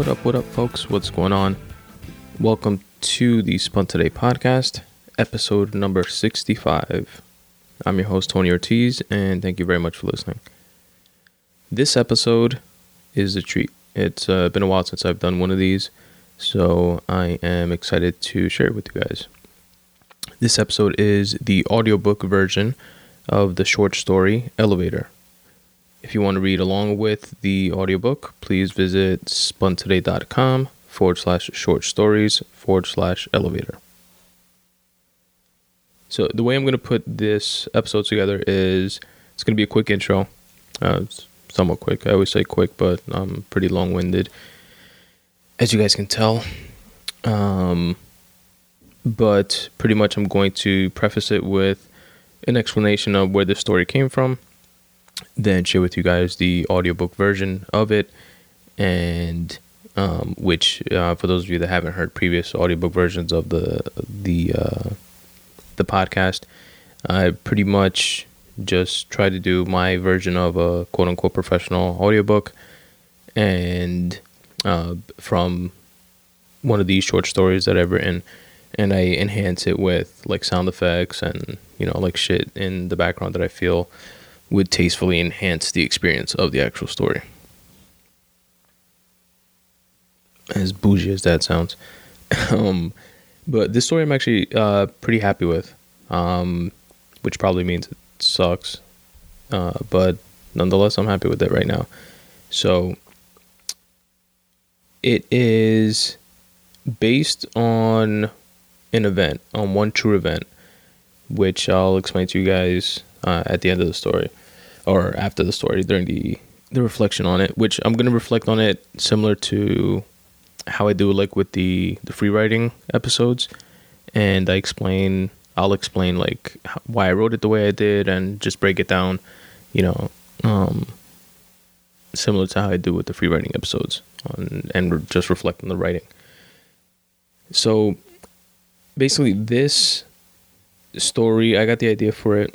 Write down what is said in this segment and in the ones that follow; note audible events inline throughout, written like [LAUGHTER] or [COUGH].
What up, what up, folks? What's going on? Welcome to the Spun Today podcast, episode number 65. I'm your host, Tony Ortiz, and thank you very much for listening. This episode is a treat. It's uh, been a while since I've done one of these, so I am excited to share it with you guys. This episode is the audiobook version of the short story Elevator if you want to read along with the audiobook, please visit spuntoday.com forward slash short stories forward slash elevator. So, the way I'm going to put this episode together is it's going to be a quick intro. Uh, somewhat quick. I always say quick, but I'm pretty long winded, as you guys can tell. Um, but pretty much, I'm going to preface it with an explanation of where this story came from then share with you guys the audiobook version of it. And um, which uh, for those of you that haven't heard previous audiobook versions of the the uh, the podcast i pretty much just try to do my version of a quote unquote professional audiobook. And uh, from one of these short stories that I've written and I enhance it with like sound effects and you know like shit in the background that I feel would tastefully enhance the experience of the actual story. As bougie as that sounds. [LAUGHS] um, but this story I'm actually uh, pretty happy with, um, which probably means it sucks. Uh, but nonetheless, I'm happy with it right now. So it is based on an event, on one true event, which I'll explain to you guys uh, at the end of the story or after the story during the the reflection on it, which I'm gonna reflect on it similar to how I do like with the the free writing episodes, and I explain I'll explain like why I wrote it the way I did and just break it down, you know, um, similar to how I do with the free writing episodes on, and just reflect on the writing. So basically, this story I got the idea for it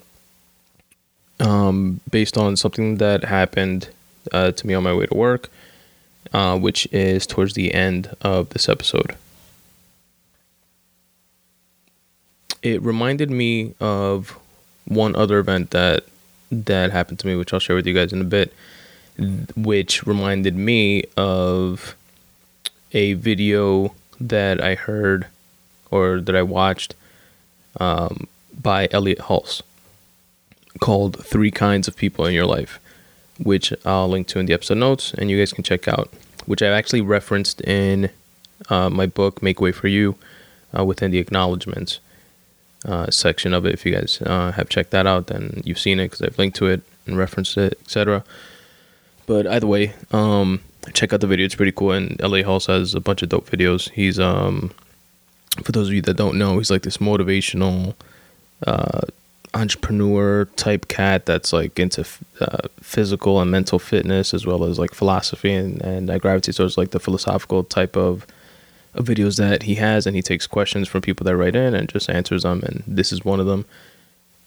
um, based on something that happened uh, to me on my way to work, uh, which is towards the end of this episode. It reminded me of one other event that that happened to me, which I'll share with you guys in a bit, which reminded me of a video that I heard or that I watched um, by Elliott Hulse called Three Kinds of People in Your Life, which I'll link to in the episode notes and you guys can check out, which I've actually referenced in uh, my book, Make Way for You, uh, within the acknowledgments uh, section of it. If you guys uh, have checked that out, then you've seen it because I've linked to it and referenced it, etc. But either way, um, check out the video. It's pretty cool. And Elliott Hulse has a bunch of dope videos. He's, um, for those of you that don't know, he's like this motivational uh, entrepreneur type cat that's like into uh, physical and mental fitness as well as like philosophy and, and I gravitate towards like the philosophical type of, of videos that he has and he takes questions from people that write in and just answers them and this is one of them.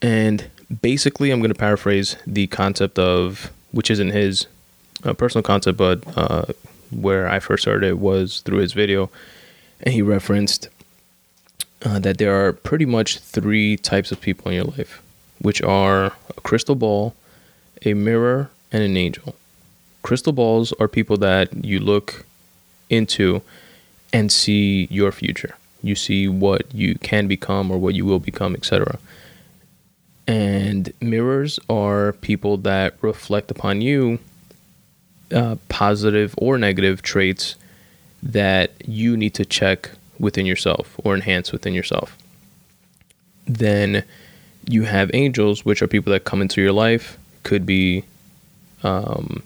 And basically I'm going to paraphrase the concept of which isn't his uh, personal concept but uh, where I first heard it was through his video. And he referenced uh, that there are pretty much three types of people in your life, which are a crystal ball, a mirror, and an angel. Crystal balls are people that you look into and see your future. You see what you can become or what you will become, etc. And mirrors are people that reflect upon you uh, positive or negative traits that you need to check within yourself or enhance within yourself. Then you have angels, which are people that come into your life, could be um,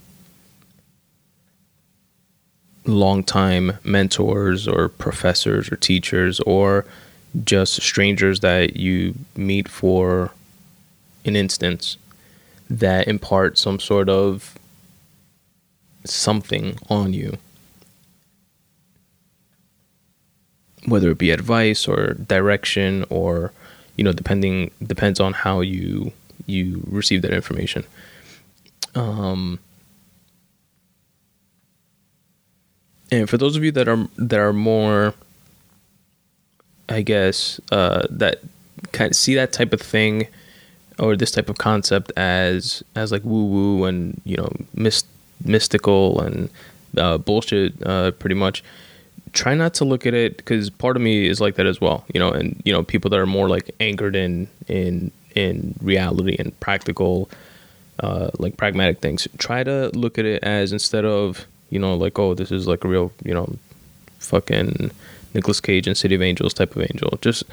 longtime mentors or professors or teachers or just strangers that you meet for an instance that impart some sort of something on you. Whether it be advice or direction or you know depending depends on how you you receive that information um And for those of you that are that are more, I guess, uh, that kind of see that type of thing or this type of concept as as like woo woo and you know myst- mystical and uh, bullshit, uh, pretty much. Try not to look at it because part of me is like that as well, you know, and you know people that are more like anchored in in in reality and practical, uh, like pragmatic things. Try to look at it as instead of you know like oh this is like a real you know fucking Nicolas Cage and City of Angels type of angel. Just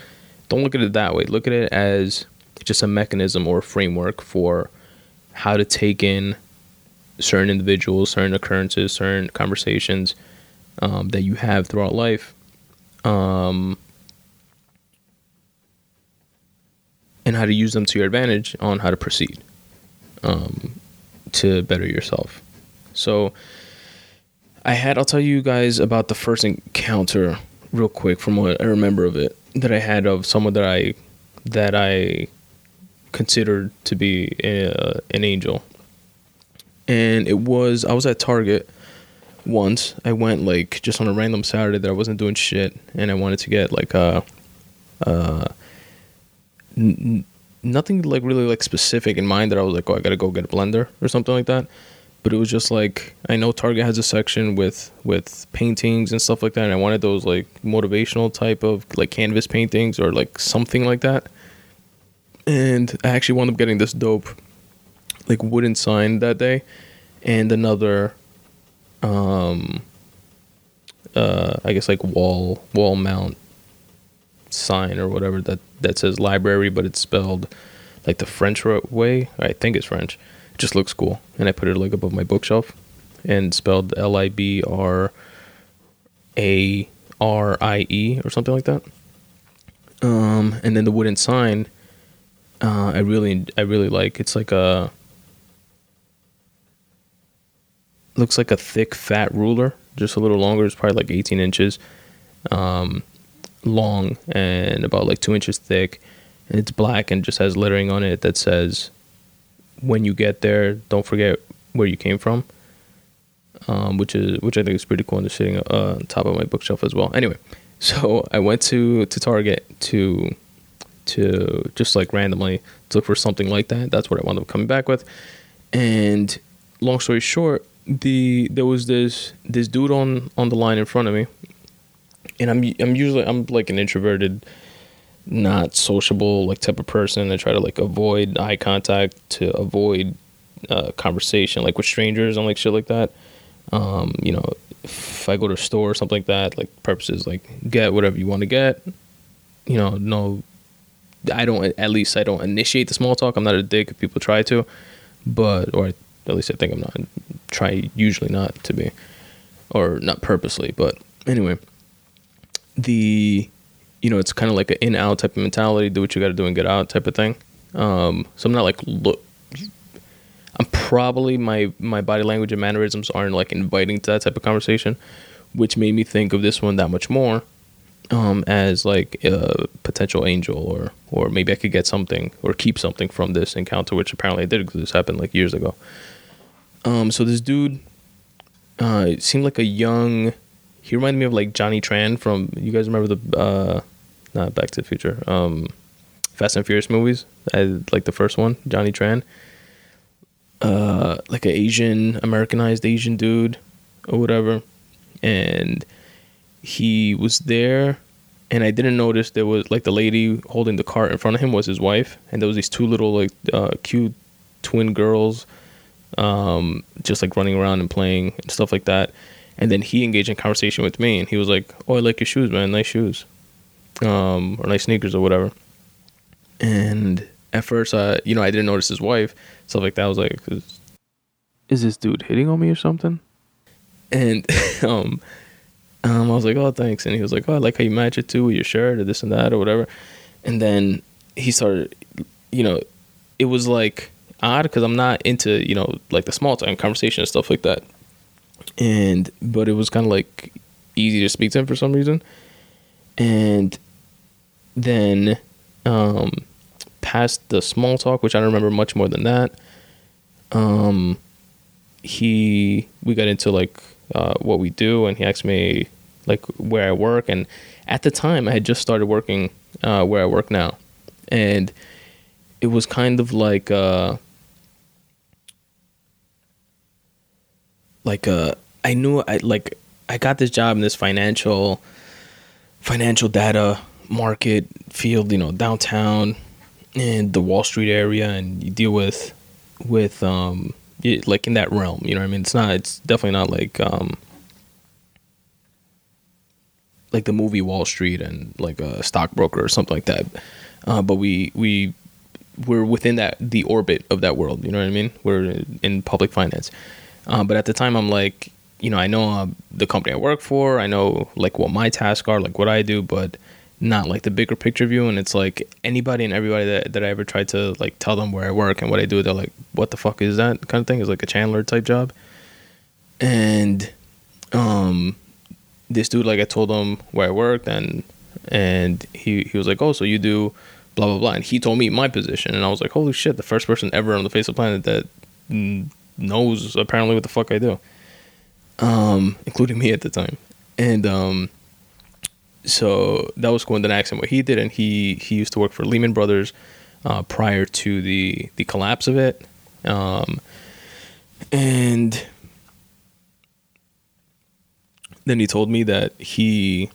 don't look at it that way. Look at it as just a mechanism or a framework for how to take in certain individuals, certain occurrences, certain conversations um, that you have throughout life. Um, and how to use them to your advantage on how to proceed um, to better yourself. So, I had, I'll tell you guys about the first encounter real quick from what I remember of it that I had of someone that I, that I considered to be a, an angel. And it was, I was at Target once. I went like just on a random Saturday that I wasn't doing shit and I wanted to get like a, uh, n- nothing like really like specific in mind that I was like, oh, I gotta go get a blender or something like that. But it was just like I know Target has a section with with paintings and stuff like that, and I wanted those like motivational type of like canvas paintings or like something like that and I actually wound up getting this dope like wooden sign that day and another um uh I guess like wall wall mount sign or whatever that that says library but it's spelled like the French way. I think it's French. It just looks cool. And I put it like above my bookshelf and spelled L I B R A R I E or something like that. Um and then the wooden sign uh, I really I really like. It's like a looks like a thick fat ruler, just a little longer. It's probably like 18 inches um, long and about like two inches thick, and it's black and just has lettering on it that says, "When you get there, don't forget where you came from." Um, which is which I think is pretty cool and it's sitting uh, on top of my bookshelf as well. Anyway, so [LAUGHS] I went to to Target to to just like randomly to look for something like that. That's what I wound up coming back with. And long story short, the there was this this dude on on the line in front of me, and I'm I'm usually I'm like an introverted, not sociable like type of person. I try to like avoid eye contact to avoid uh, conversation like with strangers and like shit like that. Um, you know, if I go to a store or something like that, like purposes like get whatever you want to get. You know, no I don't at least I don't initiate the small talk. I'm not a dick if people try to, but or at least I think I'm not. Try usually not to be, or not purposely. But anyway, the you know it's kind of like an in out type of mentality. Do what you got to do and get out type of thing. Um, so I'm not like look. I'm probably my my body language and mannerisms aren't like inviting to that type of conversation, which made me think of this one that much more um, as like a potential angel, or or maybe I could get something or keep something from this encounter, which apparently I did because this happened like years ago. Um, so this dude uh, seemed like a young. He reminded me of like Johnny Tran from. You guys remember the uh, not Back to the Future, um, Fast and Furious movies? I like the first one, Johnny Tran. Uh, like an Asian Americanized Asian dude or whatever, and he was there and I didn't notice there was like the lady holding the cart in front of him was his wife, and there was these two little like uh, cute twin girls, um, just like running around and playing and stuff like that. And then he engaged in conversation with me, and he was like, "Oh, I like your shoes, man. Nice shoes, um, or nice sneakers or whatever." And at first, I, you know, I didn't notice his wife, stuff like that. I was like, "Is, is this dude hitting on me or something?" And [LAUGHS] um um, I was like, oh, thanks. And he was like, oh, I like how you match it too with your shirt or this and that or whatever. And then he started, you know, it was like odd because I'm not into, you know, like the small time conversation and stuff like that. And, but it was kind of like easy to speak to him for some reason. And then, um, past the small talk, which I don't remember much more than that, um, he, we got into like uh, what we do, and he asked me like where I work, and at the time I had just started working uh, where I work now, and it was kind of like uh, like uh, I knew I like I got this job in this financial financial data market field, you know, downtown in the Wall Street area, and you deal with with um like in that realm. You know what I mean? It's not. It's definitely not like um like the movie Wall Street and like a stockbroker or something like that. Uh, but we we we're within that the orbit of that world. You know what I mean? We're in public finance. Uh, but at the time, I'm like, you know, I know uh, the company I work for. I know like what my tasks are, like what I do, but not like the bigger picture view. And it's like anybody and everybody that, that I ever tried to like tell them where I work and what I do, they're like, what the fuck is that kind of thing? It's like a Chandler type job. And um, this dude, like I told him where I worked and and he, he was like, oh, so you do blah, blah, blah. And he told me my position. And I was like, holy shit, the first person ever on the face of the planet that knows apparently what the fuck I do. Um, including me at the time. And um, so that was cool. And then I him what he did, and he he used to work for Lehman Brothers uh, prior to the the collapse of it, um, and then he told me that he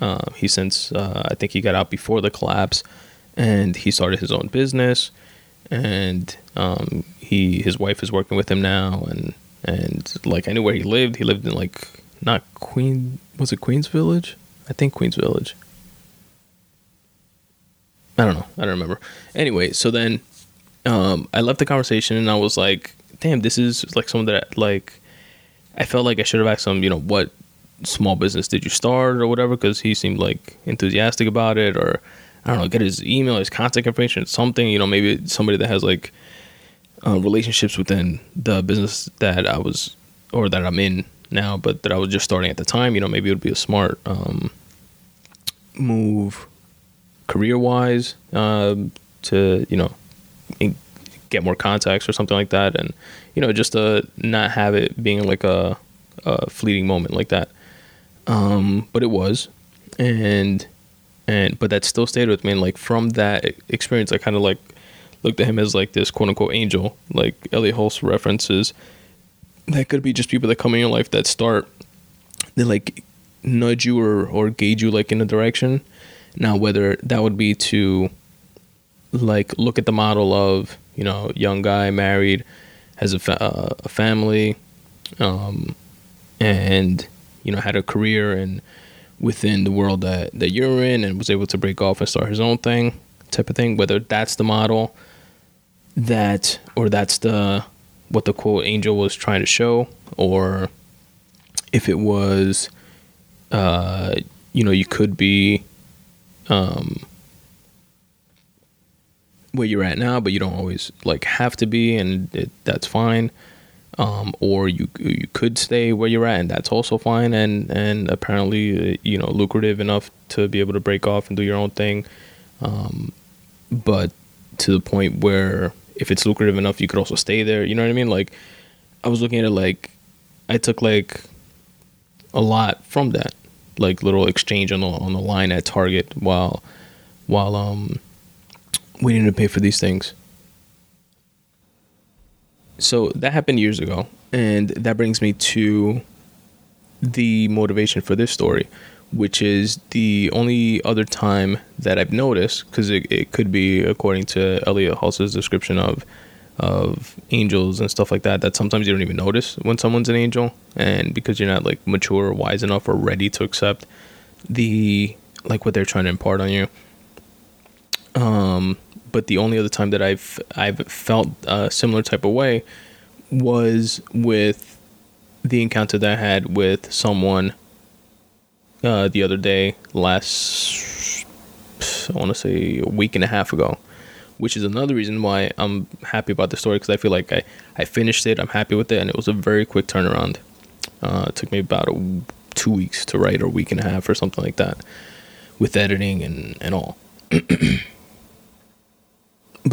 uh, he since uh, I think he got out before the collapse, and he started his own business, and um, he his wife is working with him now, and and like I knew where he lived. He lived in like not Queen was it Queens Village? I think Queens Village. I don't know. I don't remember. Anyway, so then um, I left the conversation and I was like, damn, this is like someone that like I felt like I should have asked him, you know, what small business did you start or whatever, because he seemed like enthusiastic about it, or I don't know, get his email, his contact information, something, you know, maybe somebody that has like uh, relationships within the business that I was or that I'm in now, but that I was just starting at the time. You know, maybe it would be a smart um, move career wise um, to you know get more contacts or something like that, and you know just to not have it being like a, a fleeting moment like that. Um, but it was, and and but that still stayed with me. And like from that experience, I kind of like looked at him as like this quote unquote angel, like Elliott Hulse references. That could be just people that come in your life that start, they like nudge you or, or gauge you like in a direction. Now, whether that would be to like look at the model of, you know, young guy married, has a, fa- uh, a family, um, and, you know, had a career and within the world that, that you're in and was able to break off and start his own thing type of thing, whether that's the model that or that's the what the quote angel was trying to show or if it was uh you know you could be um where you're at now but you don't always like have to be and it, that's fine. Um, or you you could stay where you're at and that's also fine and and apparently you know lucrative enough to be able to break off and do your own thing. Um, but to the point where if it's lucrative enough, you could also stay there. You know what I mean? Like, I was looking at it like I took like a lot from that, like little exchange on the on the line at Target while while um waiting to pay for these things. So that happened years ago, and that brings me to the motivation for this story, which is the only other time that I've noticed, because it, it could be according to Elliott Hulse's description of of angels and stuff like that, that sometimes you don't even notice when someone's an angel, and because you're not like mature or wise enough or ready to accept the like what they're trying to impart on you. Um, but the only other time that I've I've felt a similar type of way was with the encounter that I had with someone uh, the other day, last, I want to say a week and a half ago, which is another reason why I'm happy about the story because I feel like I, I finished it, I'm happy with it, and it was a very quick turnaround. Uh, it took me about a, two weeks to write, or a week and a half, or something like that, with editing and, and all. [CLEARS THROAT] but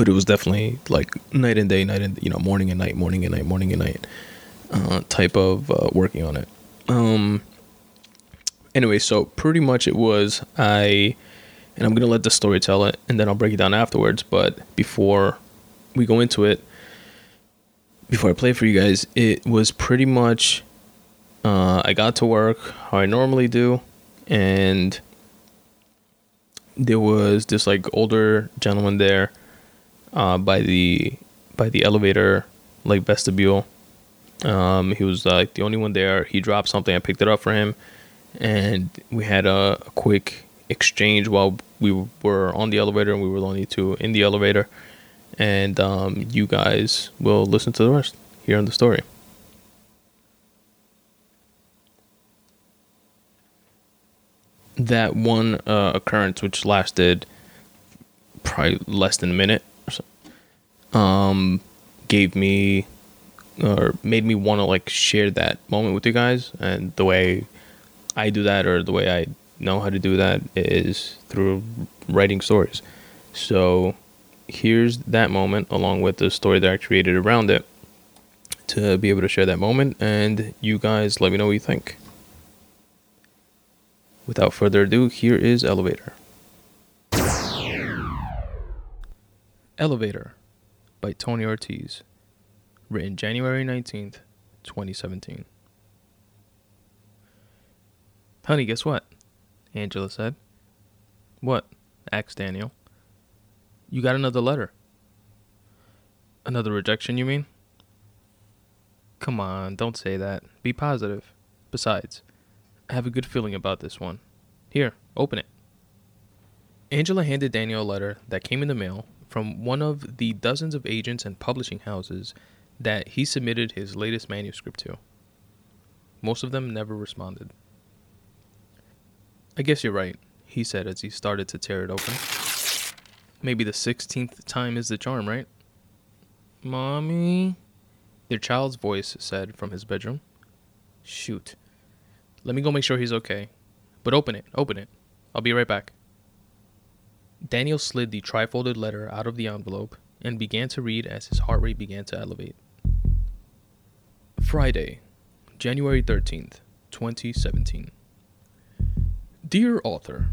it was definitely like night and day, night and you know, morning and night, morning and night, morning and night uh, type of uh, working on it. Um. Anyway, so pretty much it was I, and I'm gonna let the story tell it, and then I'll break it down afterwards. But before we go into it, before I play for you guys, it was pretty much. Uh, I got to work how I normally do, and there was this like older gentleman there uh, by the by the elevator like vestibule. Um, he was like the only one there. He dropped something. I picked it up for him, and we had a, a quick exchange while we were on the elevator, and we were only two in the elevator. And um, you guys will listen to the rest here in the story. That one uh, occurrence, which lasted probably less than a minute, so, um, gave me or made me want to like share that moment with you guys. And the way I do that, or the way I know how to do that, is through writing stories. So here's that moment along with the story that I created around it to be able to share that moment. And you guys let me know what you think. Without further ado, here is Elevator. Elevator by Tony Ortiz. Written January 19th, 2017. Honey, guess what? Angela said. What? asked Daniel. You got another letter. Another rejection, you mean? Come on, don't say that. Be positive. Besides, I have a good feeling about this one. Here, open it. Angela handed Daniel a letter that came in the mail from one of the dozens of agents and publishing houses that he submitted his latest manuscript to. Most of them never responded. I guess you're right, he said as he started to tear it open. Maybe the 16th time is the charm, right? Mommy? Their child's voice said from his bedroom. Shoot. Let me go make sure he's okay. But open it, open it. I'll be right back. Daniel slid the trifolded letter out of the envelope and began to read as his heart rate began to elevate. Friday, January 13th, 2017. Dear author,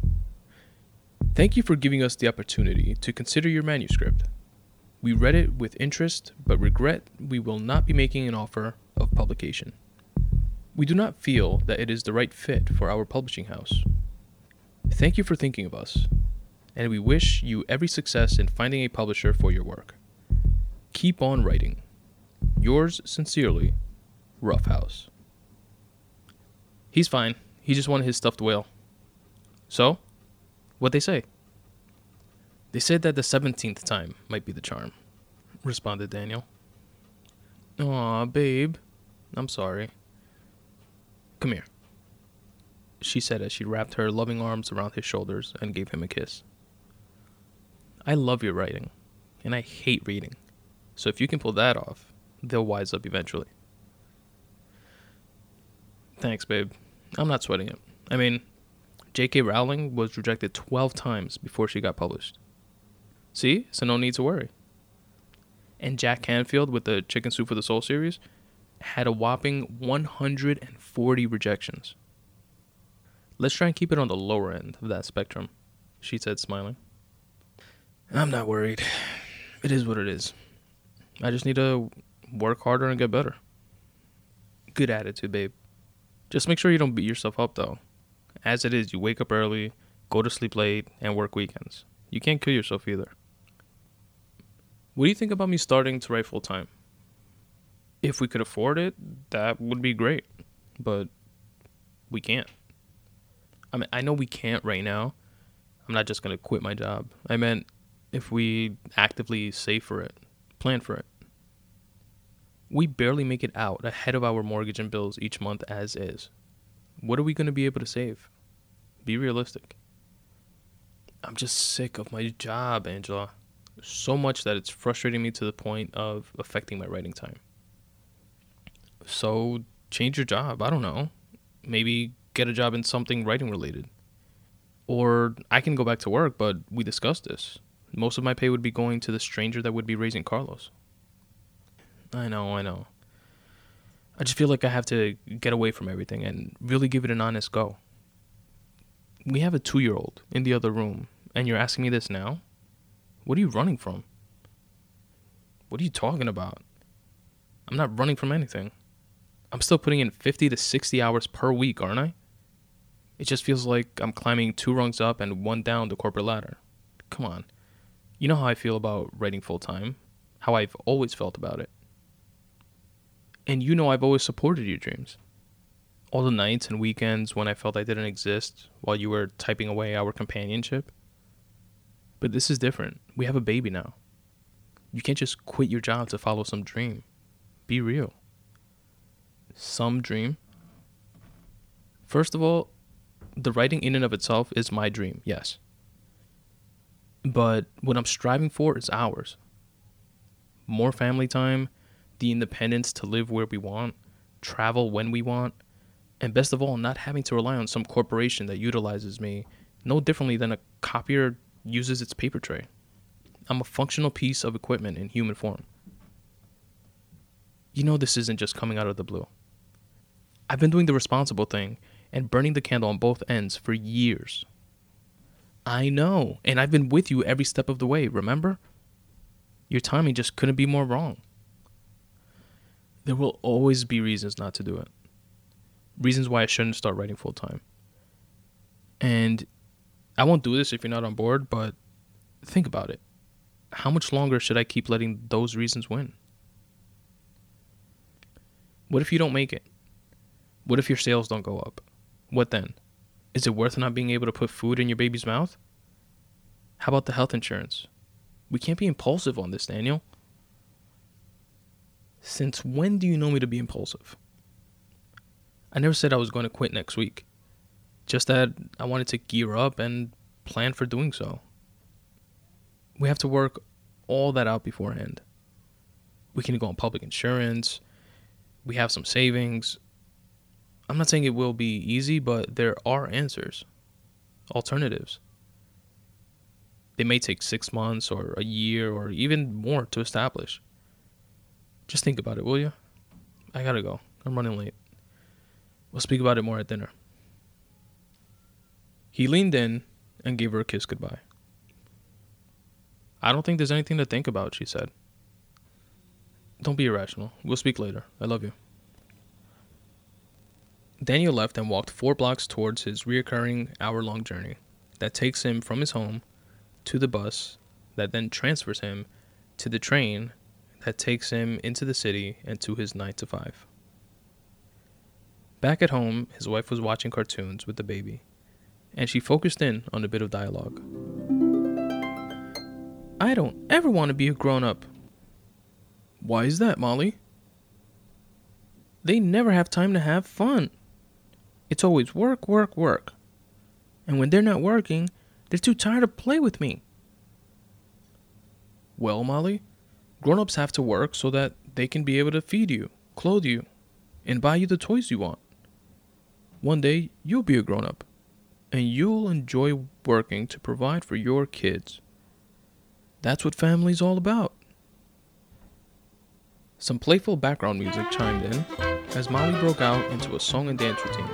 thank you for giving us the opportunity to consider your manuscript. We read it with interest, but regret we will not be making an offer of publication. We do not feel that it is the right fit for our publishing house. Thank you for thinking of us, and we wish you every success in finding a publisher for your work. Keep on writing. Yours sincerely, Roughhouse. He's fine. He just wanted his stuffed whale. So, what they say? They said that the seventeenth time might be the charm, responded Daniel. Aw, babe. I'm sorry. Come here, she said as she wrapped her loving arms around his shoulders and gave him a kiss. I love your writing, and I hate reading. So if you can pull that off, they'll wise up eventually. Thanks, babe. I'm not sweating it. I mean, J.K. Rowling was rejected 12 times before she got published. See? So no need to worry. And Jack Canfield with the Chicken Soup for the Soul series had a whopping 140 rejections. Let's try and keep it on the lower end of that spectrum, she said, smiling. I'm not worried. It is what it is. I just need to work harder and get better. Good attitude, babe. Just make sure you don't beat yourself up, though. As it is, you wake up early, go to sleep late, and work weekends. You can't kill yourself either. What do you think about me starting to write full time? if we could afford it, that would be great. But we can't. I mean, I know we can't right now. I'm not just going to quit my job. I meant if we actively save for it, plan for it. We barely make it out ahead of our mortgage and bills each month as is. What are we going to be able to save? Be realistic. I'm just sick of my job, Angela. So much that it's frustrating me to the point of affecting my writing time. So change your job. I don't know. Maybe get a job in something writing related. Or I can go back to work, but we discussed this. Most of my pay would be going to the stranger that would be raising Carlos. I know, I know. I just feel like I have to get away from everything and really give it an honest go. We have a two year old in the other room, and you're asking me this now? What are you running from? What are you talking about? I'm not running from anything. I'm still putting in 50 to 60 hours per week, aren't I? It just feels like I'm climbing two rungs up and one down the corporate ladder. Come on. You know how I feel about writing full time, how I've always felt about it. And you know I've always supported your dreams. All the nights and weekends when I felt I didn't exist while you were typing away our companionship. But this is different. We have a baby now. You can't just quit your job to follow some dream. Be real. Some dream. First of all, the writing in and of itself is my dream, yes. But what I'm striving for is ours. More family time, the independence to live where we want, travel when we want, and best of all, not having to rely on some corporation that utilizes me no differently than a copier uses its paper tray. I'm a functional piece of equipment in human form. You know, this isn't just coming out of the blue. I've been doing the responsible thing and burning the candle on both ends for years. I know, and I've been with you every step of the way, remember? Your timing just couldn't be more wrong. There will always be reasons not to do it. Reasons why I shouldn't start writing full time. And I won't do this if you're not on board, but think about it. How much longer should I keep letting those reasons win? What if you don't make it? What if your sales don't go up? What then? Is it worth not being able to put food in your baby's mouth? How about the health insurance? We can't be impulsive on this, Daniel. Since when do you know me to be impulsive? I never said I was going to quit next week. Just that I wanted to gear up and plan for doing so. We have to work all that out beforehand. We can go on public insurance. We have some savings. I'm not saying it will be easy, but there are answers, alternatives. They may take six months or a year or even more to establish. Just think about it, will you? I gotta go. I'm running late. We'll speak about it more at dinner. He leaned in and gave her a kiss goodbye. I don't think there's anything to think about, she said. Don't be irrational. We'll speak later. I love you. Daniel left and walked four blocks towards his reoccurring hour long journey that takes him from his home to the bus that then transfers him to the train that takes him into the city and to his 9 to 5. Back at home, his wife was watching cartoons with the baby, and she focused in on a bit of dialogue. I don't ever want to be a grown up. Why is that, Molly? They never have time to have fun. It's always work, work, work. And when they're not working, they're too tired to play with me. Well, Molly, grown ups have to work so that they can be able to feed you, clothe you, and buy you the toys you want. One day, you'll be a grown up, and you'll enjoy working to provide for your kids. That's what family's all about. Some playful background music chimed in as Molly broke out into a song and dance routine.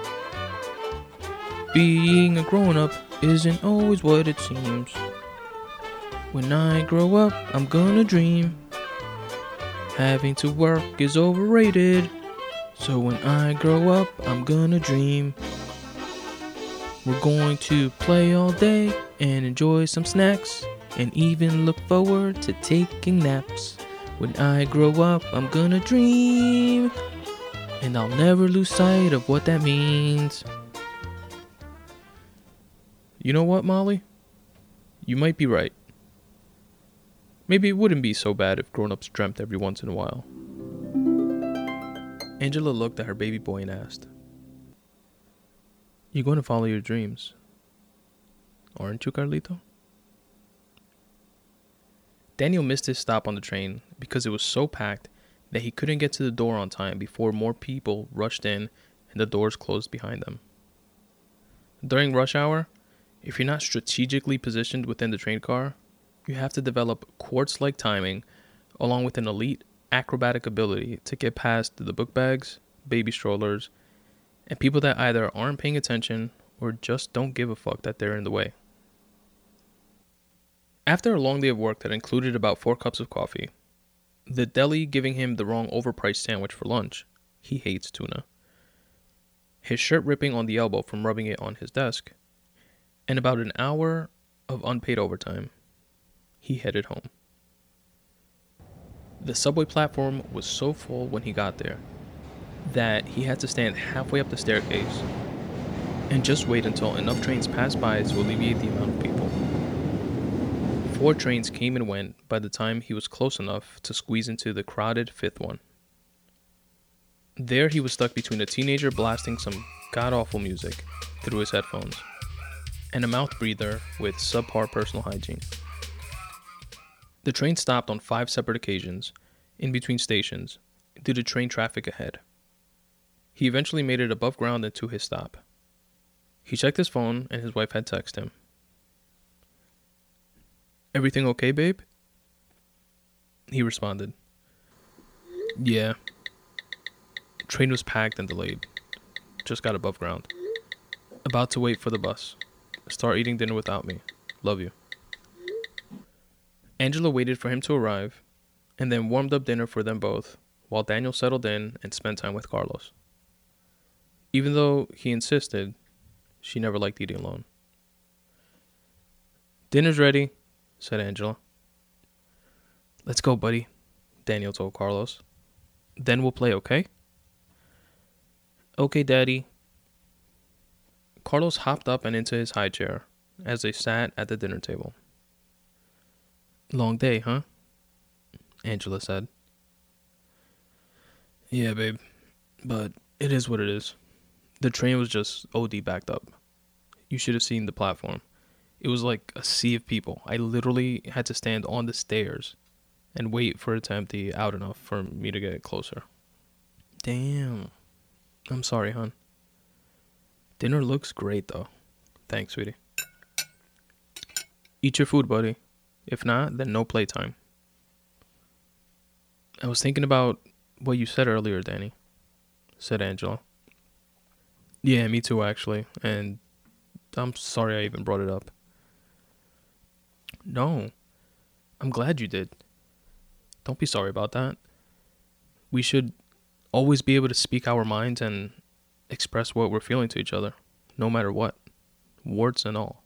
Being a grown up isn't always what it seems. When I grow up, I'm gonna dream. Having to work is overrated. So when I grow up, I'm gonna dream. We're going to play all day and enjoy some snacks and even look forward to taking naps. When I grow up, I'm gonna dream, and I'll never lose sight of what that means. You know what, Molly? You might be right. Maybe it wouldn't be so bad if grown ups dreamt every once in a while. Angela looked at her baby boy and asked, You're going to follow your dreams, aren't you, Carlito? Daniel missed his stop on the train because it was so packed that he couldn't get to the door on time before more people rushed in and the doors closed behind them. During rush hour, if you're not strategically positioned within the train car, you have to develop quartz like timing along with an elite acrobatic ability to get past the book bags, baby strollers, and people that either aren't paying attention or just don't give a fuck that they're in the way. After a long day of work that included about four cups of coffee, the deli giving him the wrong overpriced sandwich for lunch, he hates tuna, his shirt ripping on the elbow from rubbing it on his desk, and about an hour of unpaid overtime, he headed home. The subway platform was so full when he got there that he had to stand halfway up the staircase and just wait until enough trains passed by to alleviate the amount of people. Four trains came and went by the time he was close enough to squeeze into the crowded fifth one. There he was stuck between a teenager blasting some god awful music through his headphones and a mouth breather with subpar personal hygiene. The train stopped on five separate occasions in between stations due to train traffic ahead. He eventually made it above ground and to his stop. He checked his phone and his wife had texted him. Everything okay, babe? He responded. Yeah. Train was packed and delayed. Just got above ground. About to wait for the bus. Start eating dinner without me. Love you. Angela waited for him to arrive and then warmed up dinner for them both while Daniel settled in and spent time with Carlos. Even though he insisted, she never liked eating alone. Dinner's ready, said Angela. Let's go, buddy, Daniel told Carlos. Then we'll play, okay? Okay, Daddy. Carlos hopped up and into his high chair as they sat at the dinner table. Long day, huh? Angela said. Yeah, babe. But it is what it is. The train was just OD backed up. You should have seen the platform. It was like a sea of people. I literally had to stand on the stairs and wait for it to empty out enough for me to get closer. Damn. I'm sorry, hon. Dinner looks great, though. Thanks, sweetie. Eat your food, buddy. If not, then no playtime. I was thinking about what you said earlier, Danny, said Angela. Yeah, me too, actually. And I'm sorry I even brought it up. No, I'm glad you did. Don't be sorry about that. We should always be able to speak our minds and express what we're feeling to each other, no matter what, warts and all.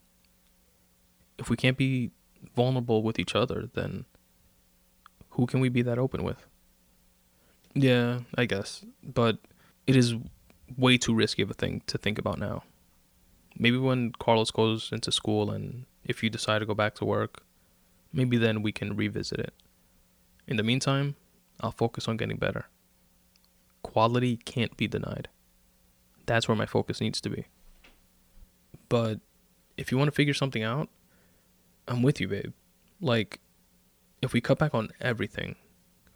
If we can't be vulnerable with each other, then who can we be that open with? Yeah, I guess. But it is way too risky of a thing to think about now. Maybe when Carlos goes into school and if you decide to go back to work, maybe then we can revisit it. In the meantime, I'll focus on getting better. Quality can't be denied. That's where my focus needs to be. But if you want to figure something out, I'm with you, babe. Like, if we cut back on everything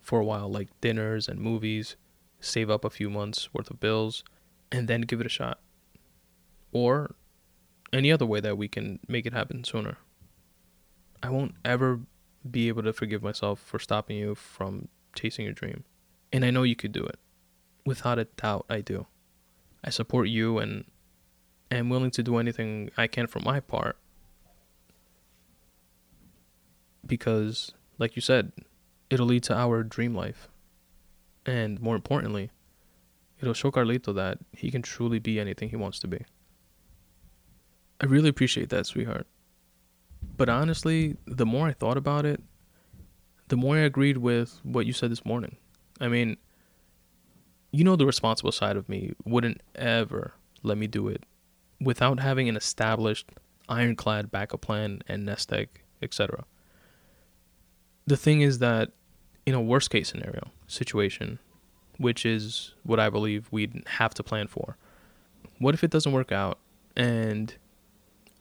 for a while, like dinners and movies, save up a few months worth of bills, and then give it a shot. Or any other way that we can make it happen sooner. I won't ever be able to forgive myself for stopping you from chasing your dream. And I know you could do it. Without a doubt, I do. I support you and am willing to do anything I can for my part. Because, like you said, it'll lead to our dream life. And more importantly, it'll show Carlito that he can truly be anything he wants to be. I really appreciate that, sweetheart. But honestly, the more I thought about it, the more I agreed with what you said this morning. I mean, you know, the responsible side of me wouldn't ever let me do it without having an established ironclad backup plan and nest egg, etc. The thing is that in a worst case scenario situation, which is what I believe we'd have to plan for, what if it doesn't work out and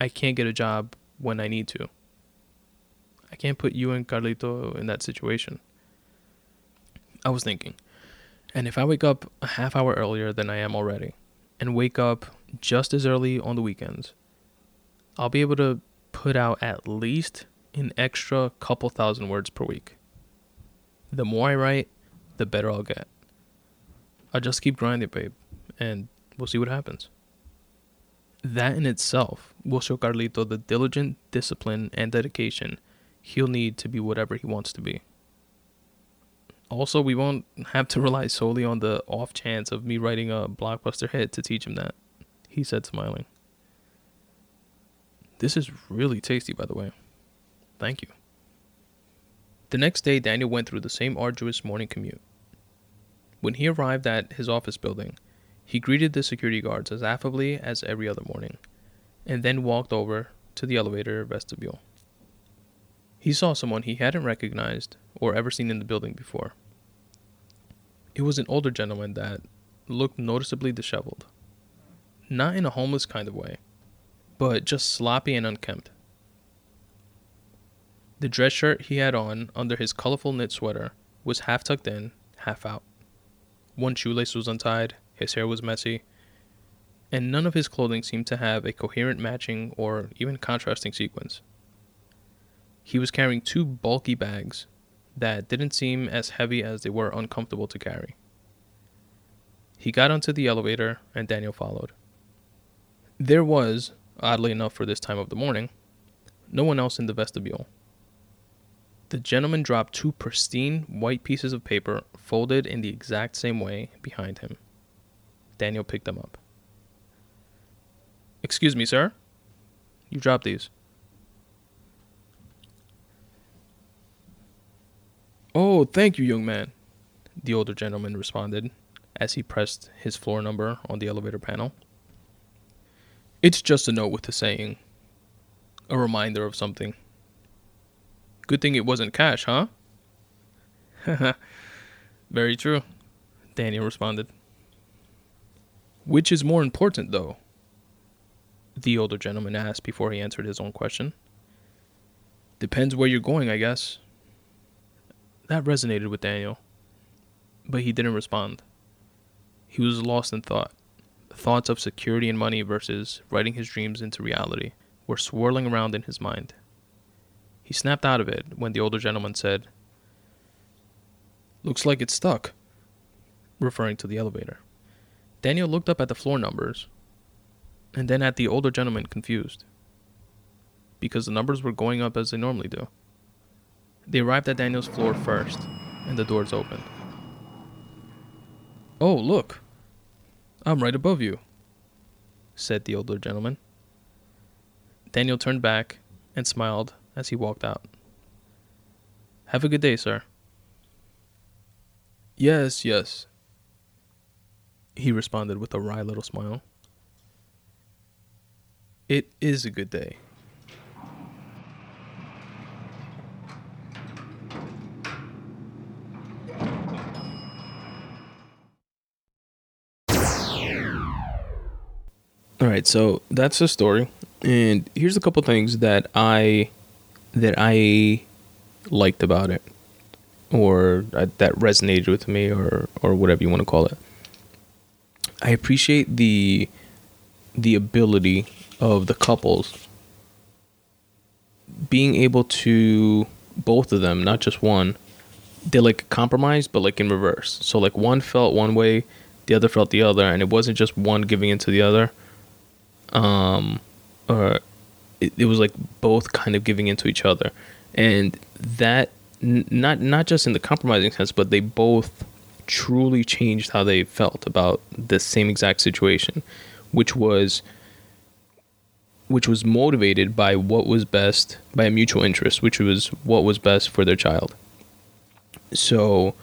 I can't get a job when I need to. I can't put you and Carlito in that situation. I was thinking, and if I wake up a half hour earlier than I am already, and wake up just as early on the weekends, I'll be able to put out at least an extra couple thousand words per week. The more I write, the better I'll get. I'll just keep grinding, babe, and we'll see what happens. That in itself will show Carlito the diligent discipline and dedication he'll need to be whatever he wants to be. Also, we won't have to rely solely on the off chance of me writing a blockbuster hit to teach him that, he said, smiling. This is really tasty, by the way. Thank you. The next day, Daniel went through the same arduous morning commute. When he arrived at his office building, he greeted the security guards as affably as every other morning, and then walked over to the elevator vestibule. He saw someone he hadn't recognized or ever seen in the building before. It was an older gentleman that looked noticeably disheveled. Not in a homeless kind of way, but just sloppy and unkempt. The dress shirt he had on under his colorful knit sweater was half tucked in, half out. One shoelace was untied, his hair was messy, and none of his clothing seemed to have a coherent matching or even contrasting sequence. He was carrying two bulky bags that didn't seem as heavy as they were uncomfortable to carry. He got onto the elevator and Daniel followed. There was, oddly enough for this time of the morning, no one else in the vestibule. The gentleman dropped two pristine white pieces of paper folded in the exact same way behind him. Daniel picked them up. Excuse me, sir? You dropped these. Oh, thank you, young man, the older gentleman responded as he pressed his floor number on the elevator panel. It's just a note with a saying, a reminder of something. Good thing it wasn't cash, huh? [LAUGHS] Very true, Daniel responded. Which is more important, though? The older gentleman asked before he answered his own question. Depends where you're going, I guess. That resonated with Daniel, but he didn't respond. He was lost in thought. Thoughts of security and money versus writing his dreams into reality were swirling around in his mind. He snapped out of it when the older gentleman said, Looks like it's stuck, referring to the elevator. Daniel looked up at the floor numbers and then at the older gentleman, confused, because the numbers were going up as they normally do. They arrived at Daniel's floor first, and the doors opened. Oh, look! I'm right above you, said the older gentleman. Daniel turned back and smiled as he walked out. Have a good day, sir. Yes, yes, he responded with a wry little smile. It is a good day. All right, so that's the story, and here's a couple things that I that I liked about it, or uh, that resonated with me, or or whatever you want to call it. I appreciate the the ability of the couples being able to both of them, not just one, they like compromised, but like in reverse. So like one felt one way, the other felt the other, and it wasn't just one giving into the other um, or it, it was like both kind of giving into each other, and that n- not not just in the compromising sense, but they both truly changed how they felt about the same exact situation, which was which was motivated by what was best by a mutual interest, which was what was best for their child. So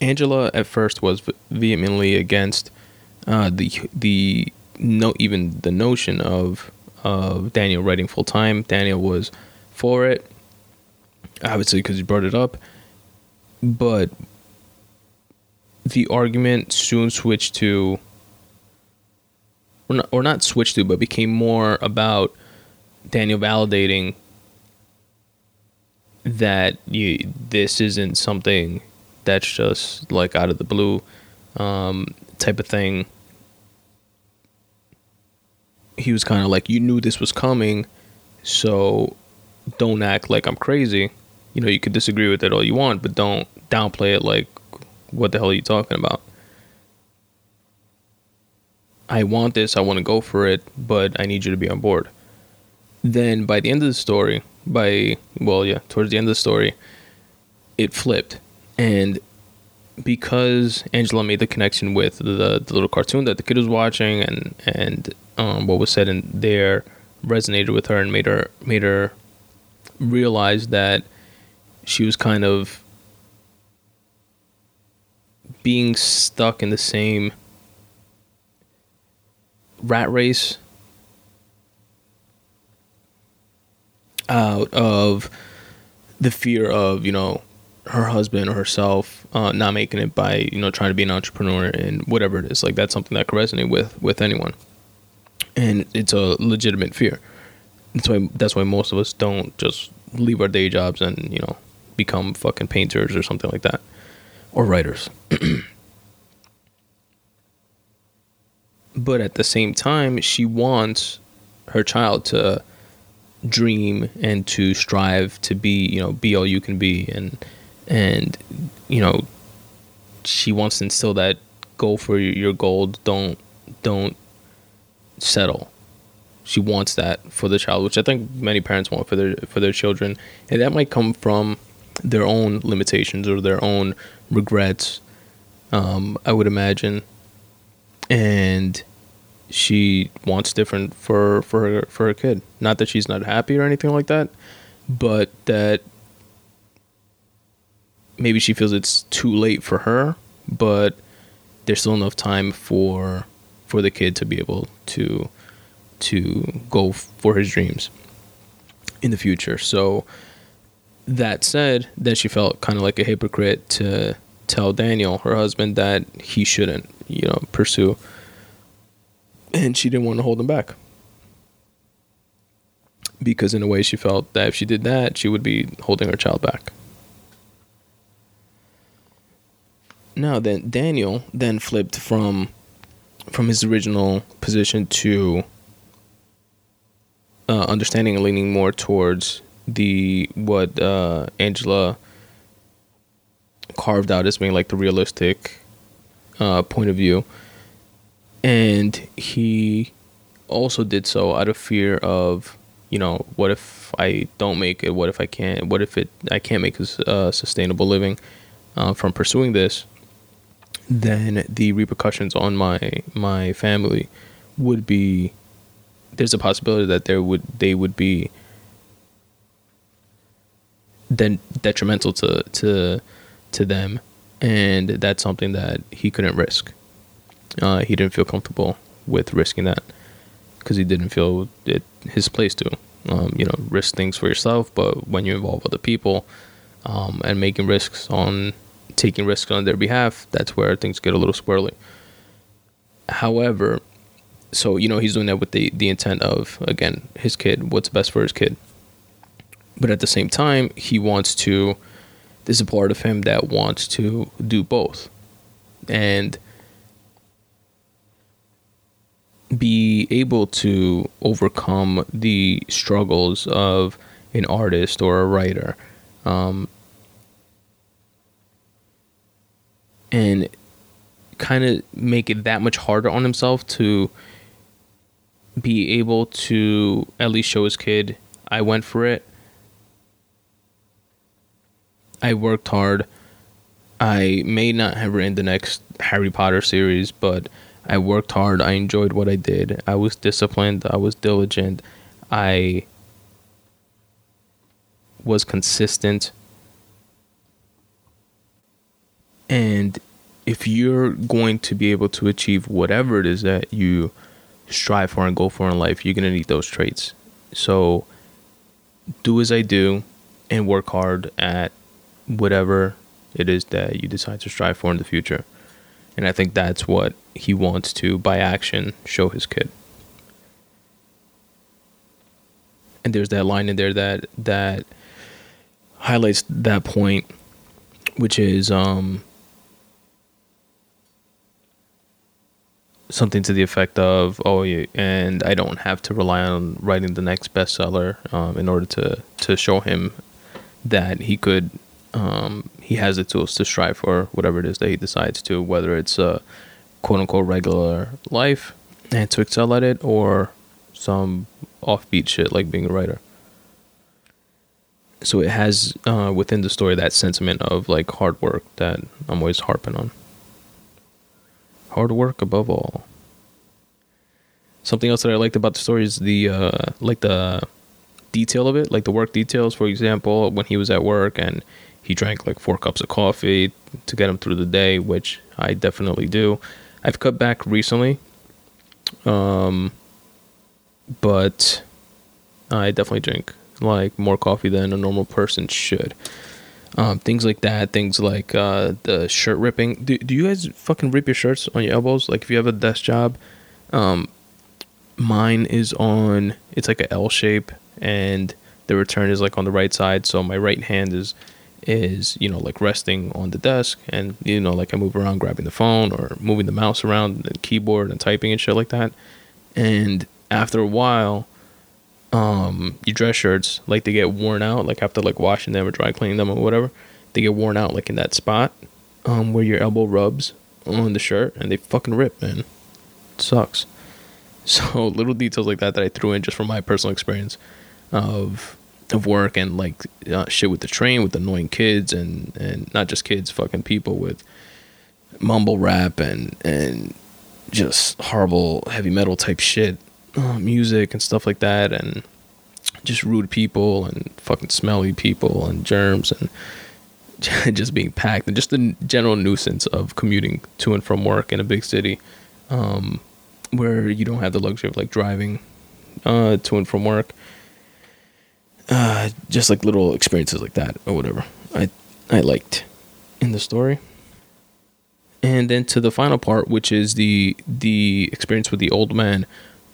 Angela at first was vehemently against uh, the the no even the notion of of Daniel writing full time. Daniel was for it, obviously because he brought it up, but the argument soon switched to or not, or not switched to, but became more about Daniel validating that you this isn't something that's just like out of the blue um, type of thing he was kind of like, you knew this was coming, so don't act like I'm crazy. You know, you could disagree with it all you want, but don't downplay it like what the hell are you talking about? I want this, I want to go for it, but I need you to be on board. Then by the end of the story, by well, yeah, towards the end of the story, it flipped. And because Angela made the connection with the, the little cartoon that the kid was watching and and um, what was said in there resonated with her and made her made her realize that she was kind of being stuck in the same rat race out of the fear of you know her husband or herself uh, not making it by you know trying to be an entrepreneur and whatever it is like that's something that could resonate with with anyone. And it's a legitimate fear. That's why that's why most of us don't just leave our day jobs and you know become fucking painters or something like that. Or writers. But at the same time she wants her child to dream and to strive to be you know be all you can be and and you know she wants to instill that go for your gold don't don't settle. She wants that for the child which i think many parents want for their for their children. And that might come from their own limitations or their own regrets um, i would imagine. And she wants different for for her for her kid. Not that she's not happy or anything like that but that maybe she feels it's too late for her, but there's still enough time for for the kid to be able to to go for his dreams in the future. So that said, then she felt kind of like a hypocrite to tell Daniel, her husband, that he shouldn't, you know, pursue. And she didn't want to hold him back. Because in a way she felt that if she did that, she would be holding her child back. Now then Daniel then flipped from from his original position to uh, understanding and leaning more towards the what uh, Angela carved out as being like the realistic uh, point of view, and he also did so out of fear of you know what if I don't make it? What if I can't? What if it I can't make a uh, sustainable living uh, from pursuing this? Then the repercussions on my my family would be there's a possibility that there would they would be then detrimental to to to them. And that's something that he couldn't risk. Uh, he didn't feel comfortable with risking that because he didn't feel it his place to um, you know risk things for yourself but when you involve other people um, and making risks on taking risks on their behalf, that's where things get a little squirrely. However, so you know he's doing that with the the intent of again his kid, what's best for his kid. But at the same time, he wants to. There's a part of him that wants to do both, and be able to overcome the struggles of an artist or a writer. Um, and kind of make it that much harder on himself to be able to at least show his kid I went for it. I worked hard. I may not have written the next Harry Potter series, but I worked hard. I enjoyed what I did. I was disciplined. I was diligent. I was consistent. And if you're going to be able to achieve whatever it is that you strive for and go for in life, you're going to need those traits. So do as I do and work hard at whatever it is that you decide to strive for in the future. And I think that's what he wants to, by action, show his kid. And there's that line in there that that highlights that point, which is um, something to the effect of, "Oh, and I don't have to rely on writing the next bestseller um, in order to to show him that he could um, he has the tools to strive for whatever it is that he decides to, whether it's a quote unquote regular life and to excel at it or some offbeat shit like being a writer. So it has uh, within the story that sentiment of like hard work that I'm always harping on. Hard work above all. Something else that I liked about the story is the uh, like the detail of it, like the work details. For example, when he was at work and he drank like four cups of coffee to get him through the day, which I definitely do. I've cut back recently, um, but I definitely drink like more coffee than a normal person should. Um, things like that, things like uh, the shirt ripping. Do, do you guys fucking rip your shirts on your elbows? Like if you have a desk job, um, mine is on. It's like a L shape, and the return is like on the right side. So my right hand is is you know like resting on the desk, and you know like I move around grabbing the phone or moving the mouse around the keyboard and typing and shit like that. And after a while, um, your dress shirts like they get worn out, like after like washing them or dry cleaning them or whatever, they get worn out like in that spot, um, where your elbow rubs on the shirt, and they fucking rip, man. It sucks. [LAUGHS] So little details like that that I threw in just from my personal experience of of work and like uh, shit with the train with annoying kids and and not just kids, fucking people with mumble rap and and just horrible heavy metal type shit, uh, music and stuff like that, and just rude people and fucking smelly people and germs and [LAUGHS] just being packed and just the general nuisance of commuting to and from work in a big city. Um, where you don't have the luxury of like driving uh, to and from work. Uh, just like little experiences like that or whatever. I I liked in the story. And then to the final part, which is the the experience with the old man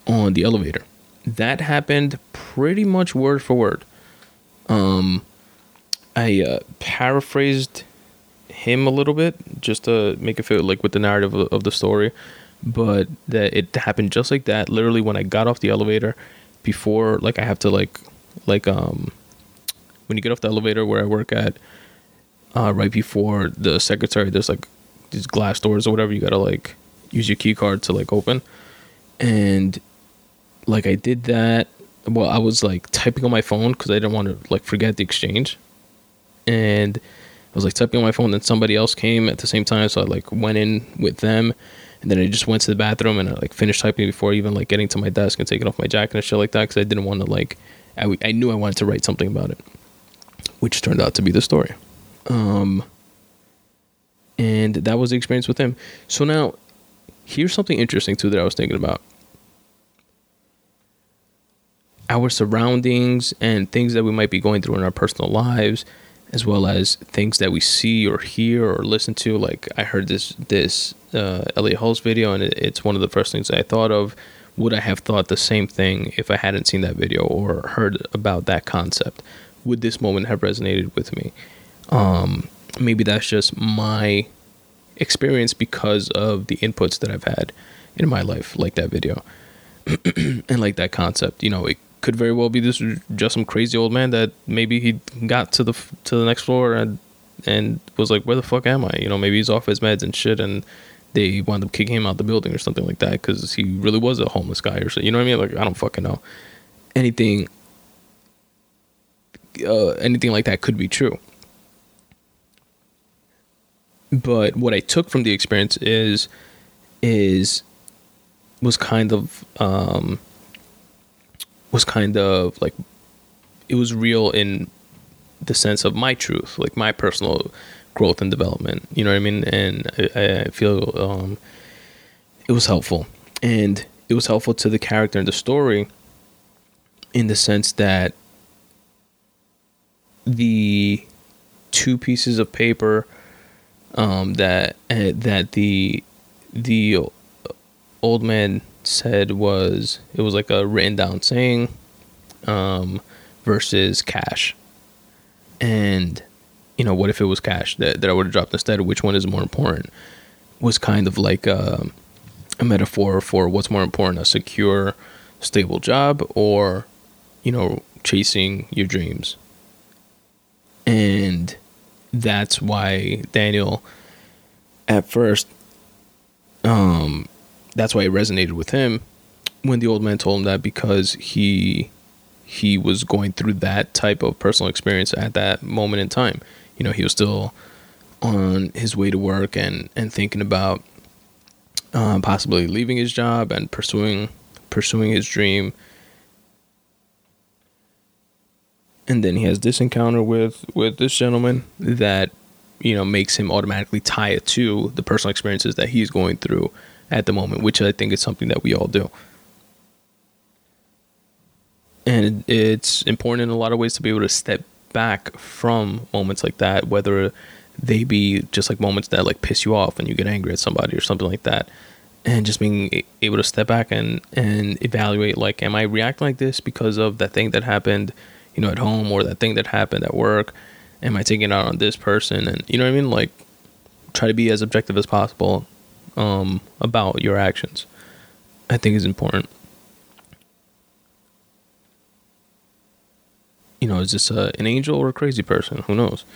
on the elevator. That happened pretty much word for word. Um, I uh, paraphrased him a little bit just to make it feel like with the narrative of, of the story but that it happened just like that literally when i got off the elevator before like i have to like like um when you get off the elevator where i work at uh right before the secretary there's like these glass doors or whatever you gotta like use your key card to like open and like i did that well i was like typing on my phone because i didn't want to like forget the exchange and i was like typing on my phone then somebody else came at the same time so i like went in with them and then I just went to the bathroom and I like finished typing before even like getting to my desk and taking off my jacket and shit like that because I didn't want to like I, I knew I wanted to write something about it, which turned out to be the story. Um, and that was the experience with him. So now, here's something interesting too that I was thinking about. Our surroundings and things that we might be going through in our personal lives as well as things that we see or hear or listen to. Like I heard this this uh, Elliott Hulse video, and it, it's one of the first things I thought of. Would I have thought the same thing if I hadn't seen that video or heard about that concept? Would this moment have resonated with me? Um, maybe that's just my experience because of the inputs that I've had in my life, like that video [CLEARS THROAT] and like that concept. You know, it could very well be this just some crazy old man that maybe he got to the to the next floor and and was like, "Where the fuck am I?" You know, maybe he's off his meds and shit, and they wound up kicking him out the building or something like that because he really was a homeless guy or something. You know what I mean? Like I don't fucking know. Anything, uh, anything like that could be true. But what I took from the experience is, is, was kind of um, was kind of like it was real in the sense of my truth, like my personal growth and development. You know what I mean? And I, I feel um, it was helpful, and it was helpful to the character and the story in the sense that the two pieces of paper um, that uh, that the the old man said was it was like a written down saying um, versus cash. And, you know, what if it was cash that, that I would have dropped instead? Which one is more important? Was kind of like a, a metaphor for what's more important a secure, stable job or, you know, chasing your dreams. And that's why Daniel, at first, um, that's why it resonated with him when the old man told him that because he he was going through that type of personal experience at that moment in time. You know, he was still on his way to work and and thinking about um, possibly leaving his job and pursuing pursuing his dream. And then he has this encounter with with this gentleman that you know makes him automatically tie it to the personal experiences that he's going through at the moment, which I think is something that we all do. And it's important in a lot of ways to be able to step back from moments like that, whether they be just like moments that like piss you off and you get angry at somebody or something like that. And just being able to step back and and evaluate like am i reacting like this because of that thing that happened you know at home or that thing that happened at work? Am i taking it out on this person? And you know what i mean? Like try to be as objective as possible um, about your actions i think is important. You know is this a, an angel or a crazy person? Who knows? [LAUGHS]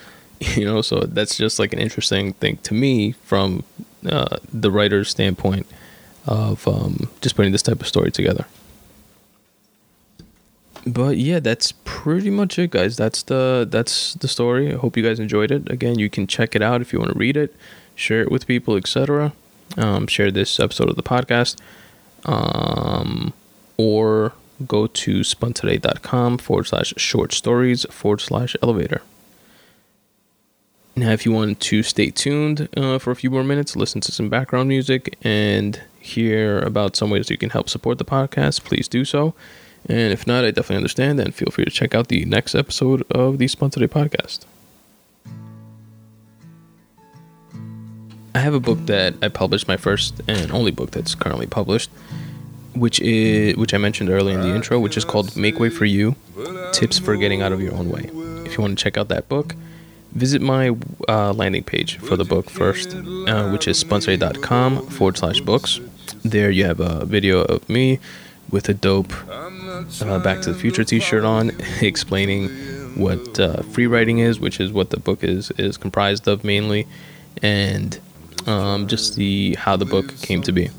You know so that's just like an interesting thing to me from uh, the writer's standpoint of um, just putting this type of story together. But yeah that's pretty much it guys. That's the that's the story. I hope you guys enjoyed it. Again you can check it out if you want to read it share it with people etc um, share this episode of the podcast um, or go to spuntoday.com forward slash short stories forward slash elevator now, if you want to stay tuned uh, for a few more minutes, listen to some background music, and hear about some ways you can help support the podcast, please do so. And if not, I definitely understand, and feel free to check out the next episode of the Spun Today podcast. I have a book that I published, my first and only book that's currently published, which is which I mentioned earlier in the intro, which is called "Make Way for You: Tips for Getting Out of Your Own Way." If you want to check out that book, visit my uh, landing page for the book first, uh, which is spuntoday.com forward slash books. There you have a video of me with a dope uh, Back to the Future t-shirt on, [LAUGHS] explaining what uh, free writing is, which is what the book is is comprised of mainly, and um, just the how the book came to be,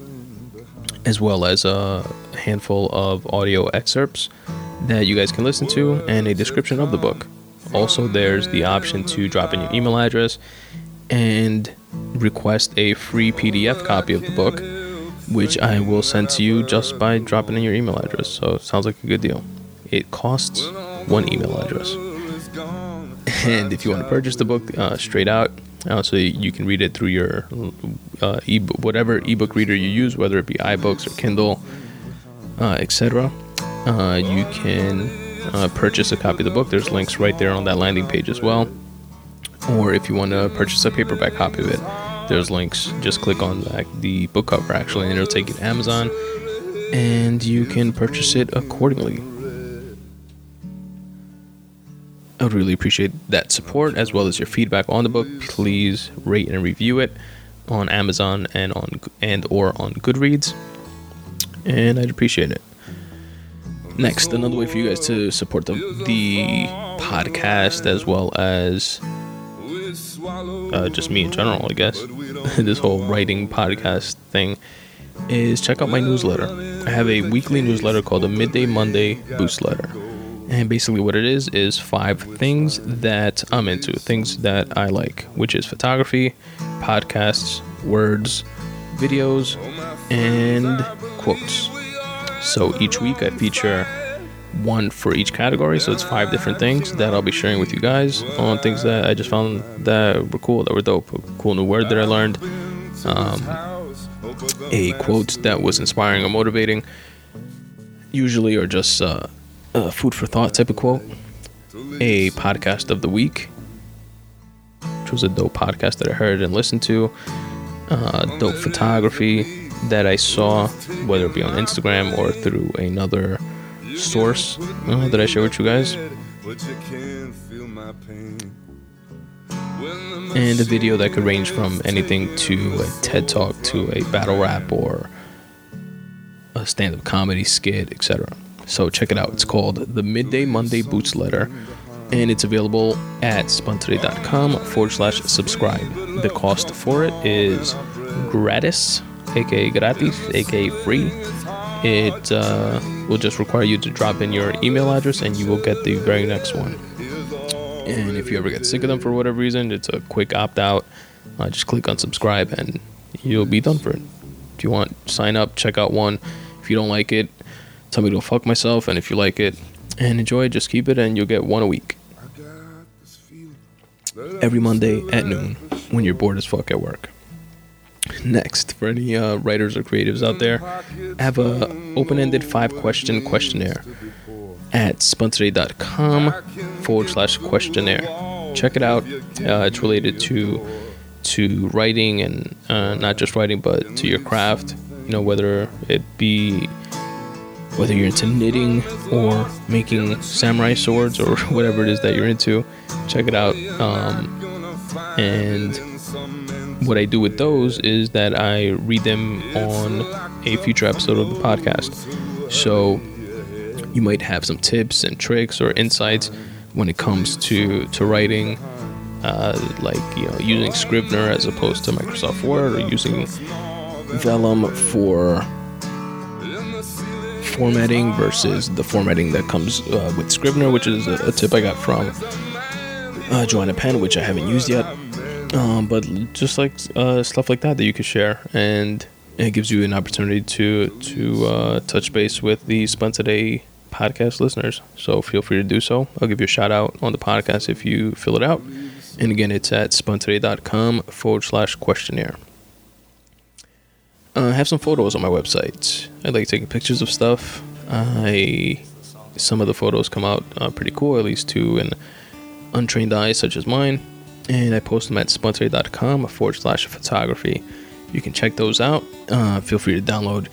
as well as a handful of audio excerpts that you guys can listen to and a description of the book. Also, there's the option to drop in your email address and request a free PDF copy of the book, which I will send to you just by dropping in your email address. So, it sounds like a good deal. It costs one email address. [LAUGHS] And if you want to purchase the book uh, straight out, uh, so you can read it through your uh, e- whatever ebook reader you use, whether it be iBooks or Kindle, uh, etc. Uh, you can uh, purchase a copy of the book. There's links right there on that landing page as well. Or if you want to purchase a paperback copy of it, there's links. Just click on the, the book cover actually, and it'll take you to Amazon, and you can purchase it accordingly. I would really appreciate that support as well as your feedback on the book. Please rate and review it on Amazon and on and or on Goodreads, and I'd appreciate it. Next, another way for you guys to support the the podcast as well as uh, just me in general, I guess. [LAUGHS] this whole writing podcast thing is check out my newsletter. I have a weekly newsletter called the Midday Monday Boost Letter. And basically, what it is is five things that I'm into, things that I like, which is photography, podcasts, words, videos, and quotes. So each week I feature one for each category. So it's five different things that I'll be sharing with you guys on things that I just found that were cool, that were dope. A cool new word that I learned, um, a quote that was inspiring or motivating, usually, or just uh, a food for thought type of quote. A podcast of the week, which was a dope podcast that I heard and listened to. Uh, dope photography that I saw, whether it be on Instagram or through another source uh, that I share with you guys. And a video that could range from anything to a TED Talk to a battle rap or a stand up comedy skit, etc. So check it out. It's called the Midday Monday Boost Letter and it's available at spuntoday.com forward slash subscribe. The cost for it is gratis, aka gratis, aka free. It uh, will just require you to drop in your email address and you will get the very next one. And if you ever get sick of them for whatever reason, it's a quick opt out. Uh, just click on subscribe and you'll be done for it. If you want, sign up, check out one. If you don't like it, tell me to fuck myself. And if you like it and enjoy it, just keep it and you'll get one a week. Every Monday at noon when you're bored as fuck at work. Next, for any uh, writers or creatives out there, I have a open-ended five-question questionnaire at spuntoday.com forward slash questionnaire. Check it out. Uh, it's related to to writing and uh, not just writing, but to your craft. You know, whether it be whether you're into knitting or making samurai swords or [LAUGHS] whatever it is that you're into. Check it out. Um, and what I do with those is that I read them on a future episode of the podcast. So you might have some tips and tricks or insights when it comes to to writing, uh, like you know using Scrivener as opposed to Microsoft Word or using Vellum for formatting versus the formatting that comes uh, with Scrivener, which is a, a, tip I got from uh, Joanna Penn, which I haven't used yet. Um, but just like uh, stuff like that that you could share, and it gives you an opportunity to to uh, touch base with the Spun Today podcast listeners. So feel free to do so. I'll give you a shout out on the podcast if you fill it out. And again, it's at spuntoday.com forward slash questionnaire. Uh, I have some photos on my website. I like taking pictures of stuff. I some of the photos come out uh, pretty cool, at least to an untrained eye such as mine and I post them at spuntoday.com forward slash photography. You can check those out. Uh, feel free to download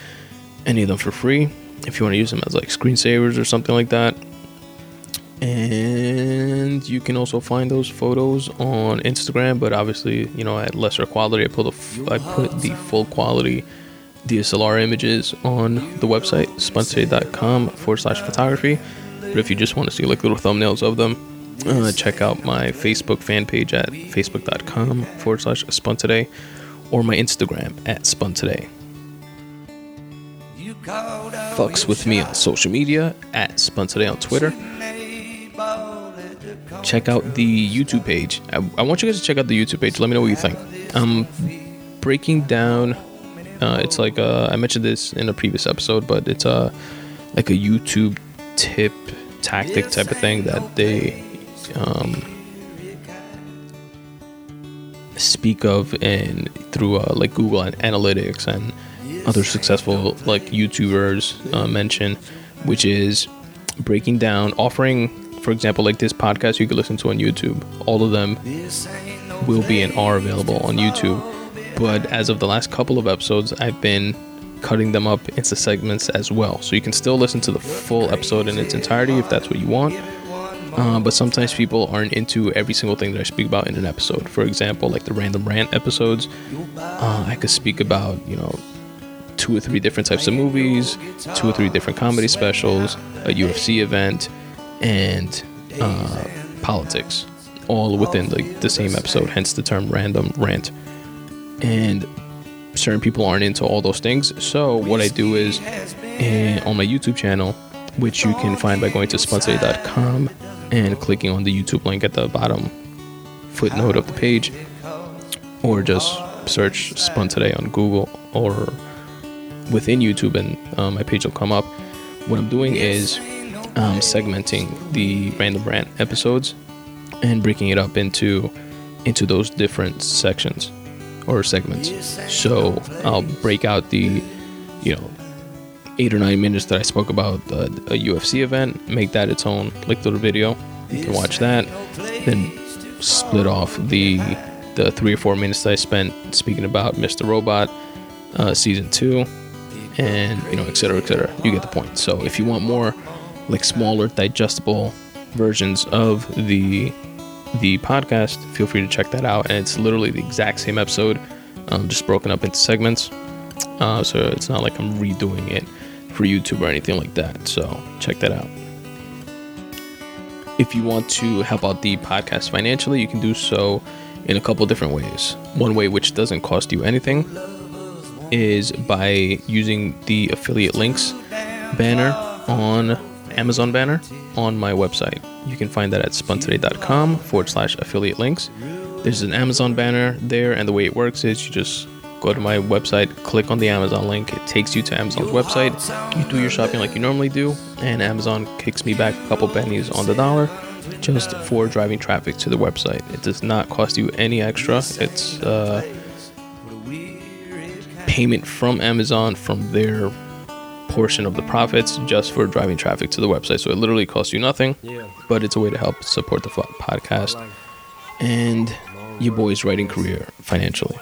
any of them for free if you want to use them as like screensavers or something like that. And you can also find those photos on Instagram, but obviously, you know, at lesser quality. I put the f- I put the full quality DSLR images on the website spuntoday.com forward slash photography. But if you just want to see like little thumbnails of them, uh, check out my Facebook fan page at facebook.com forward slash spun today or my Instagram at spun today. Fucks with me on social media at spun today on Twitter. Check out the YouTube page. I, I, want you guys to check out the YouTube page. Let me know what you think. I'm breaking down. Uh, it's like uh, I mentioned this in a previous episode, but it's a uh, like a YouTube tip tactic type of thing that they um, speak of and through uh, like Google Analytics and other successful like YouTubers uh, mention, which is breaking down, offering, for example, like this podcast you can listen to on YouTube. All of them will be and are available on YouTube. But as of the last couple of episodes, I've been cutting them up into segments as well. So you can still listen to the full episode in its entirety if that's what you want. Uh, but sometimes people aren't into every single thing that I speak about in an episode. For example, like the random rant episodes, uh, I could speak about, you know, two or three different types of movies, two or three different comedy specials, a UFC event, and uh, politics, all within the, the same episode, hence the term random rant. And certain people aren't into all those things. So, what I do is eh, on my YouTube channel, which you can find by going to spuntoday.com and clicking on the YouTube link at the bottom footnote of the page, or just search Spun Today on Google or within YouTube, and um, my page will come up. What I'm doing is um, segmenting the random rant episodes and breaking it up into into those different sections or segments. So I'll break out the you know eight or nine minutes that I spoke about a UFC event, make that its own like little video. You can watch that. Then split off the the three or four minutes that I spent speaking about Mr. Robot uh, season two, and you know, et cetera, et cetera. You get the point. So if you want more like smaller, digestible versions of the the podcast, feel free to check that out. And it's literally the exact same episode, um, just broken up into segments. Uh, so it's not like I'm redoing it for YouTube or anything like that. So check that out. if you want to help out the podcast financially, you can do so in a couple different ways. One way, which doesn't cost you anything, is by using the affiliate links banner on Amazon banner on my website. You can find that at spuntoday.com forward slash affiliate links. There's an Amazon banner there, and the way it works is you just go to my website, click on the Amazon link. It takes you to Amazon's website. You do your shopping like you normally do, and Amazon kicks me back a couple pennies on the dollar just for driving traffic to the website. It does not cost you any extra. It's uh, payment from Amazon from their portion of the profits just for driving traffic to the website. So it literally costs you nothing, but it's a way to help support the podcast and your boy's writing career financially.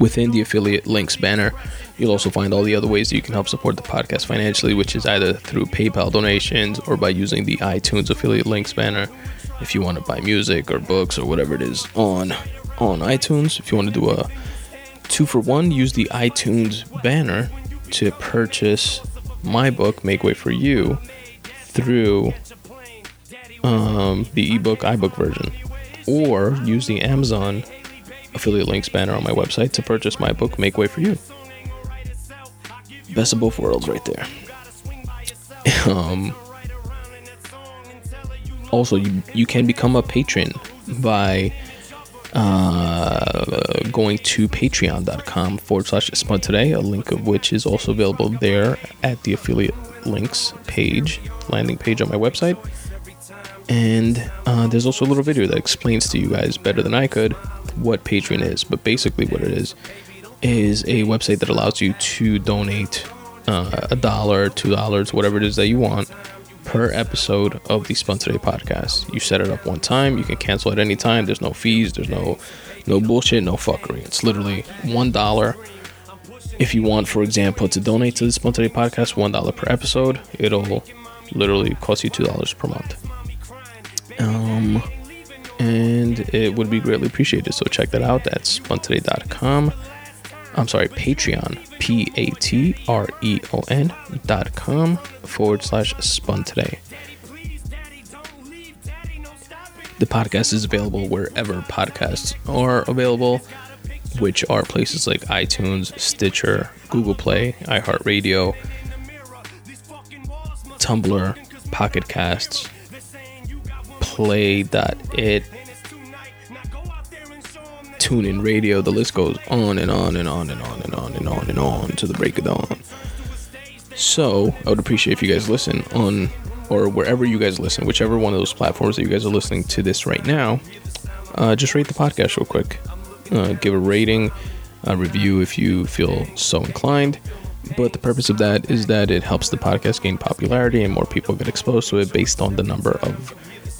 Within the affiliate links banner, you'll also find all the other ways that you can help support the podcast financially, which is either through PayPal donations or by using the iTunes affiliate links banner if you want to buy music or books or whatever it is on on iTunes. If you want to do a two for one, use the iTunes banner to purchase my book, Make Way for You, through um, the ebook iBook version, or use the Amazon affiliate links banner on my website to purchase my book, Make Way for You. Best of both worlds, right there. [LAUGHS] Um, also, you, you can become a patron by uh, going to patreon.com forward slash spun today, a link of which is also available there at the affiliate links page, landing page on my website. And uh, there's also a little video that explains to you guys better than I could what Patreon is. But basically, what it is is a website that allows you to donate uh, a dollar, two dollars, whatever it is that you want per episode of the Spun Today podcast. You set it up one time, you can cancel at any time. There's no fees, there's no no bullshit, no fuckery. It's literally one dollar. If you want, for example, to donate to the Spun Today podcast, one dollar per episode, it'll literally cost you two dollars per month. Um, and it would be greatly appreciated. So check that out. That's spuntoday.com. I'm sorry, Patreon, P A T R E O N dot com forward slash spun today. The podcast is available wherever podcasts are available, which are places like iTunes, Stitcher, Google Play, iHeartRadio, Tumblr, Pocket Casts, Play.it, TuneIn Radio. The list goes on and on and on and on and on and on and on to the break of dawn. So I would appreciate if you guys listen on or wherever you guys listen, whichever one of those platforms that you guys are listening to this right now. Uh, just rate the podcast real quick. Uh, give a rating, a review if you feel so inclined. But the purpose of that is that it helps the podcast gain popularity and more people get exposed to it based on the number of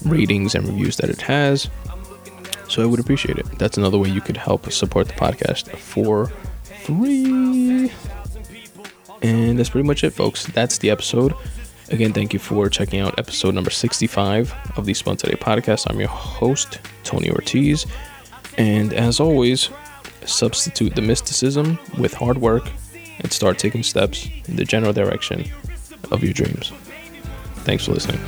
ratings and reviews that it has. So I would appreciate it. That's another way you could help support the podcast for free. And that's pretty much it, folks. That's the episode. Again, thank you for checking out episode number 65 of the Spun Today podcast. I'm your host, Tony Ortiz. And as always, substitute the mysticism with hard work and start taking steps in the general direction of your dreams. Thanks for listening.